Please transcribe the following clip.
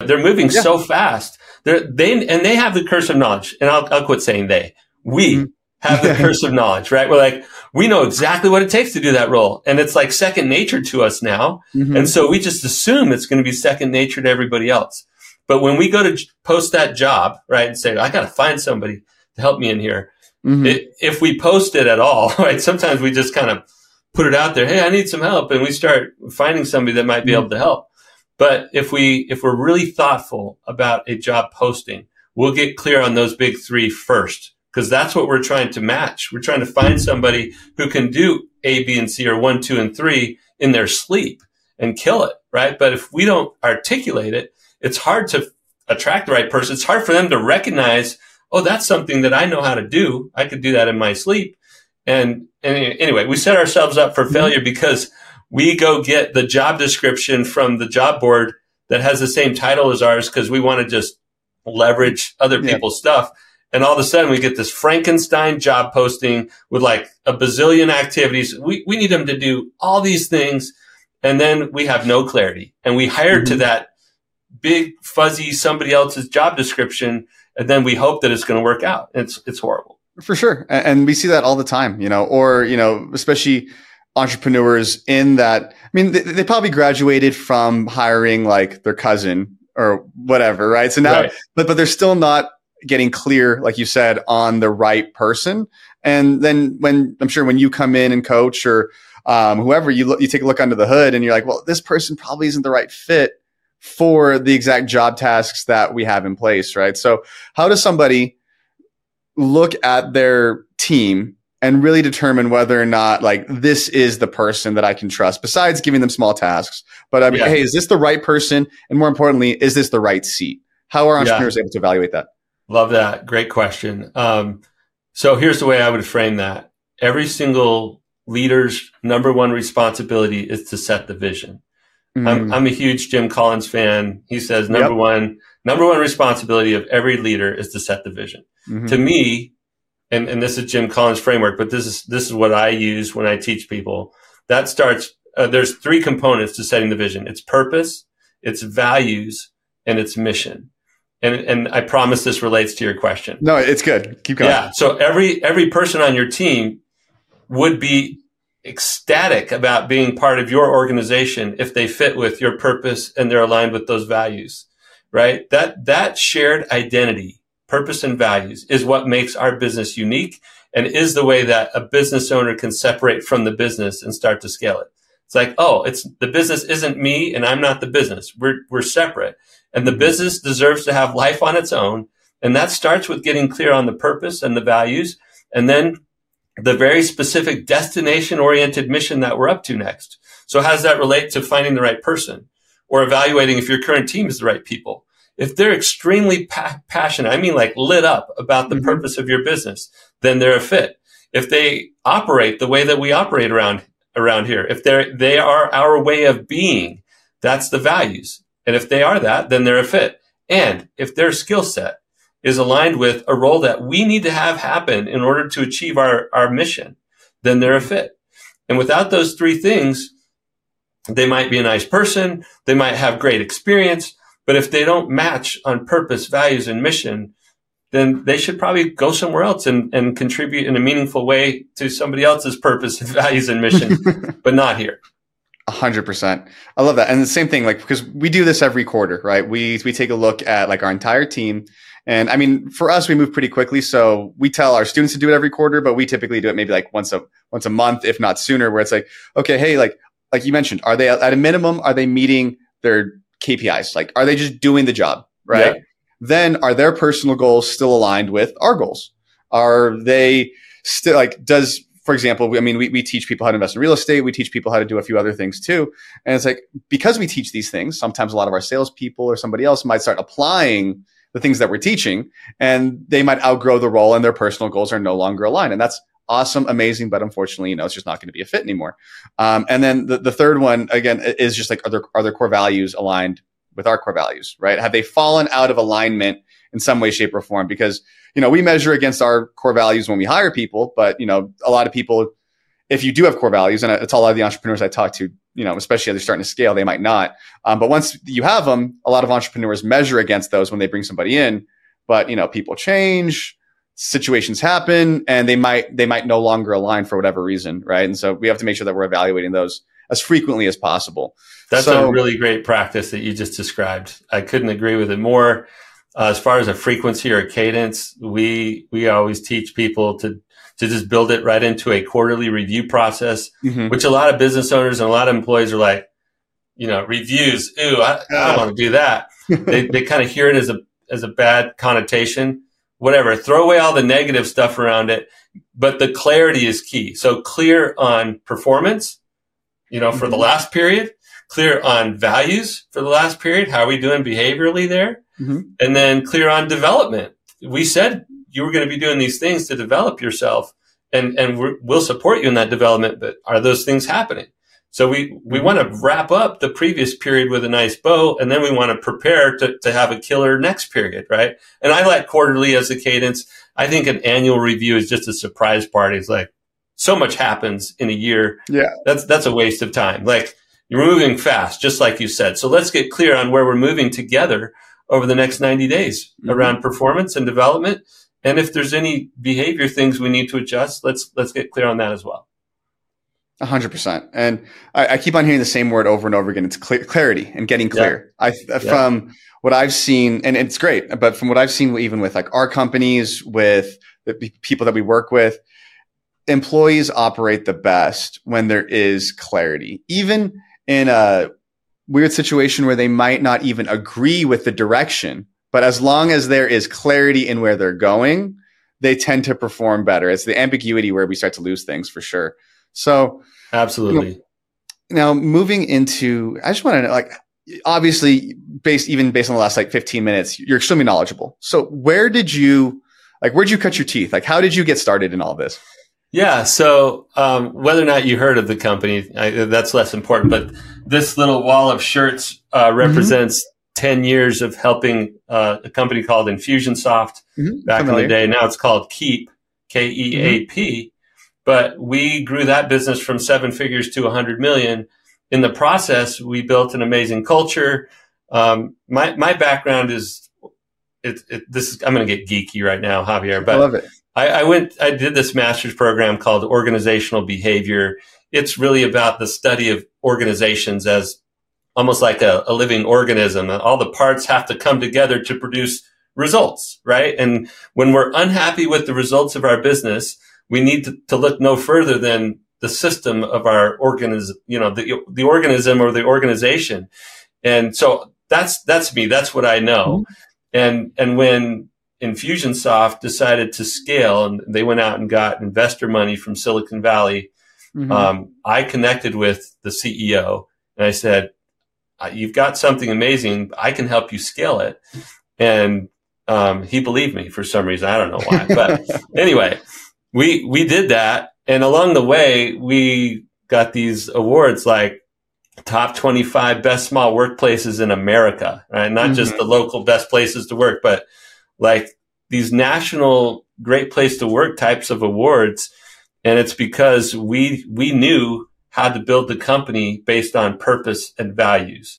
They're moving yeah. so fast. They're, they and they have the curse of knowledge. And I'll, I'll quit saying they. We mm-hmm. have the curse of knowledge, right? We're like, we know exactly what it takes to do that role. And it's like second nature to us now. Mm-hmm. And so we just assume it's going to be second nature to everybody else. But when we go to post that job, right, and say, I got to find somebody to help me in here. Mm-hmm. It, if we post it at all, right, sometimes we just kind of put it out there. Hey, I need some help. And we start finding somebody that might be mm-hmm. able to help. But if we, if we're really thoughtful about a job posting, we'll get clear on those big three first, because that's what we're trying to match. We're trying to find somebody who can do A, B, and C or one, two, and three in their sleep and kill it. Right. But if we don't articulate it, it's hard to attract the right person. It's hard for them to recognize, oh, that's something that I know how to do. I could do that in my sleep. And, and anyway, we set ourselves up for mm-hmm. failure because we go get the job description from the job board that has the same title as ours because we want to just leverage other people's yeah. stuff. And all of a sudden we get this Frankenstein job posting with like a bazillion activities. We, we need them to do all these things. And then we have no clarity and we hire mm-hmm. to that big fuzzy somebody else's job description. And then we hope that it's going to work out. It's, it's horrible. For sure. And we see that all the time, you know, or, you know, especially entrepreneurs in that. I mean, they, they, probably graduated from hiring like their cousin or whatever, right? So now, right. but but they're still not getting clear, like you said, on the right person. And then when I'm sure when you come in and coach or um, whoever you look, you take a look under the hood and you're like, well, this person probably isn't the right fit for the exact job tasks that we have in place, right? So how does somebody look at their team and really determine whether or not like this is the person that I can trust besides giving them small tasks. But I mean, yeah. hey, is this the right person? And more importantly, is this the right seat? How are entrepreneurs yeah. able to evaluate that? Love that. Great question. Um, so here's the way I would frame that. Every single leader's number one responsibility is to set the vision. Mm. I'm, I'm, a huge Jim Collins fan. He says number yep. one, number one responsibility of every leader is to set the vision. Mm-hmm. To me, and, and this is Jim Collins' framework, but this is this is what I use when I teach people. That starts. Uh, there's three components to setting the vision. It's purpose, it's values, and it's mission. And and I promise this relates to your question. No, it's good. Keep going. Yeah. So every every person on your team would be ecstatic about being part of your organization if they fit with your purpose and they're aligned with those values, right? That that shared identity purpose and values is what makes our business unique and is the way that a business owner can separate from the business and start to scale it. It's like, oh, it's the business isn't me and I'm not the business. We're, we're separate and the mm-hmm. business deserves to have life on its own. And that starts with getting clear on the purpose and the values and then the very specific destination oriented mission that we're up to next. So how does that relate to finding the right person or evaluating if your current team is the right people? If they're extremely pa- passionate, I mean like lit up about the mm-hmm. purpose of your business, then they're a fit. If they operate the way that we operate around around here, if they're they are our way of being, that's the values. And if they are that, then they're a fit. And if their skill set is aligned with a role that we need to have happen in order to achieve our, our mission, then they're a fit. And without those three things, they might be a nice person. They might have great experience, but if they don't match on purpose, values, and mission, then they should probably go somewhere else and, and contribute in a meaningful way to somebody else's purpose, values, and mission, but not here. A hundred percent. I love that. And the same thing, like, because we do this every quarter, right? We, we take a look at like our entire team. And I mean, for us, we move pretty quickly. So we tell our students to do it every quarter, but we typically do it maybe like once a, once a month, if not sooner, where it's like, okay, hey, like, like you mentioned, are they at a minimum, are they meeting their KPIs? Like, are they just doing the job? Right. Yeah. Then are their personal goals still aligned with our goals? Are they still like, does, for example, I mean, we, we teach people how to invest in real estate. We teach people how to do a few other things too. And it's like, because we teach these things, sometimes a lot of our salespeople or somebody else might start applying the things that we're teaching and they might outgrow the role and their personal goals are no longer aligned. And that's awesome, amazing, but unfortunately, you know, it's just not going to be a fit anymore. Um, and then the, the third one, again, is just like, are their, are their core values aligned with our core values, right? Have they fallen out of alignment in some way, shape, or form? Because, you know, we measure against our core values when we hire people, but, you know, a lot of people, if you do have core values, and it's a lot of the entrepreneurs I talk to, you know, especially as they're starting to scale, they might not. Um, but once you have them, a lot of entrepreneurs measure against those when they bring somebody in. But you know, people change, situations happen, and they might they might no longer align for whatever reason, right? And so we have to make sure that we're evaluating those as frequently as possible. That's so, a really great practice that you just described. I couldn't agree with it more. Uh, as far as a frequency or a cadence, we we always teach people to to just build it right into a quarterly review process, mm-hmm. which a lot of business owners and a lot of employees are like, you know, reviews. Ooh, I, I don't want to do that. they they kind of hear it as a as a bad connotation. Whatever, throw away all the negative stuff around it, but the clarity is key. So clear on performance, you know, for mm-hmm. the last period, clear on values for the last period. How are we doing behaviorally there? Mm-hmm. And then clear on development. We said you were going to be doing these things to develop yourself and, and we will support you in that development, but are those things happening? So we, we mm-hmm. want to wrap up the previous period with a nice bow and then we want to prepare to, to have a killer next period, right? And I like quarterly as a cadence. I think an annual review is just a surprise party. It's like so much happens in a year. Yeah. That's, that's a waste of time. Like you're moving fast, just like you said. So let's get clear on where we're moving together over the next 90 days mm-hmm. around performance and development and if there's any behavior things we need to adjust, let's let's get clear on that as well. A hundred percent. And I, I, keep on hearing the same word over and over again. It's clear, clarity and getting clear. Yeah. I, yeah. from what I've seen, and it's great, but from what I've seen, even with like our companies, with the people that we work with, employees operate the best when there is clarity, even in a weird situation where they might not even agree with the direction but as long as there is clarity in where they're going, they tend to perform better. It's the ambiguity where we start to lose things for sure. So absolutely. You know, now moving into, I just want to know, like, obviously based, even based on the last like 15 minutes, you're extremely knowledgeable. So where did you, like, where'd you cut your teeth? Like, how did you get started in all this? Yeah. So, um, whether or not you heard of the company, I, that's less important, but this little wall of shirts, uh, represents mm-hmm. 10 years of helping uh, a company called Infusionsoft mm-hmm. back Familiar. in the day. Now it's called Keap, K E A P. But we grew that business from seven figures to 100 million. In the process, we built an amazing culture. Um, my, my background is, it, it, this is, I'm going to get geeky right now, Javier, but I love it. I, I went, I did this master's program called organizational behavior. It's really about the study of organizations as almost like a, a living organism. All the parts have to come together to produce results, right? And when we're unhappy with the results of our business, we need to, to look no further than the system of our organism, you know, the, the organism or the organization. And so that's, that's me. That's what I know. Mm-hmm. And, and when Infusionsoft decided to scale and they went out and got investor money from Silicon Valley, mm-hmm. um, I connected with the CEO and I said, you've got something amazing. I can help you scale it. And um, he believed me for some reason. I don't know why. But anyway, we we did that, and along the way, we got these awards like top 25 best small workplaces in America, right? Not mm-hmm. just the local best places to work, but like these national great place to work types of awards. And it's because we, we knew how to build the company based on purpose and values.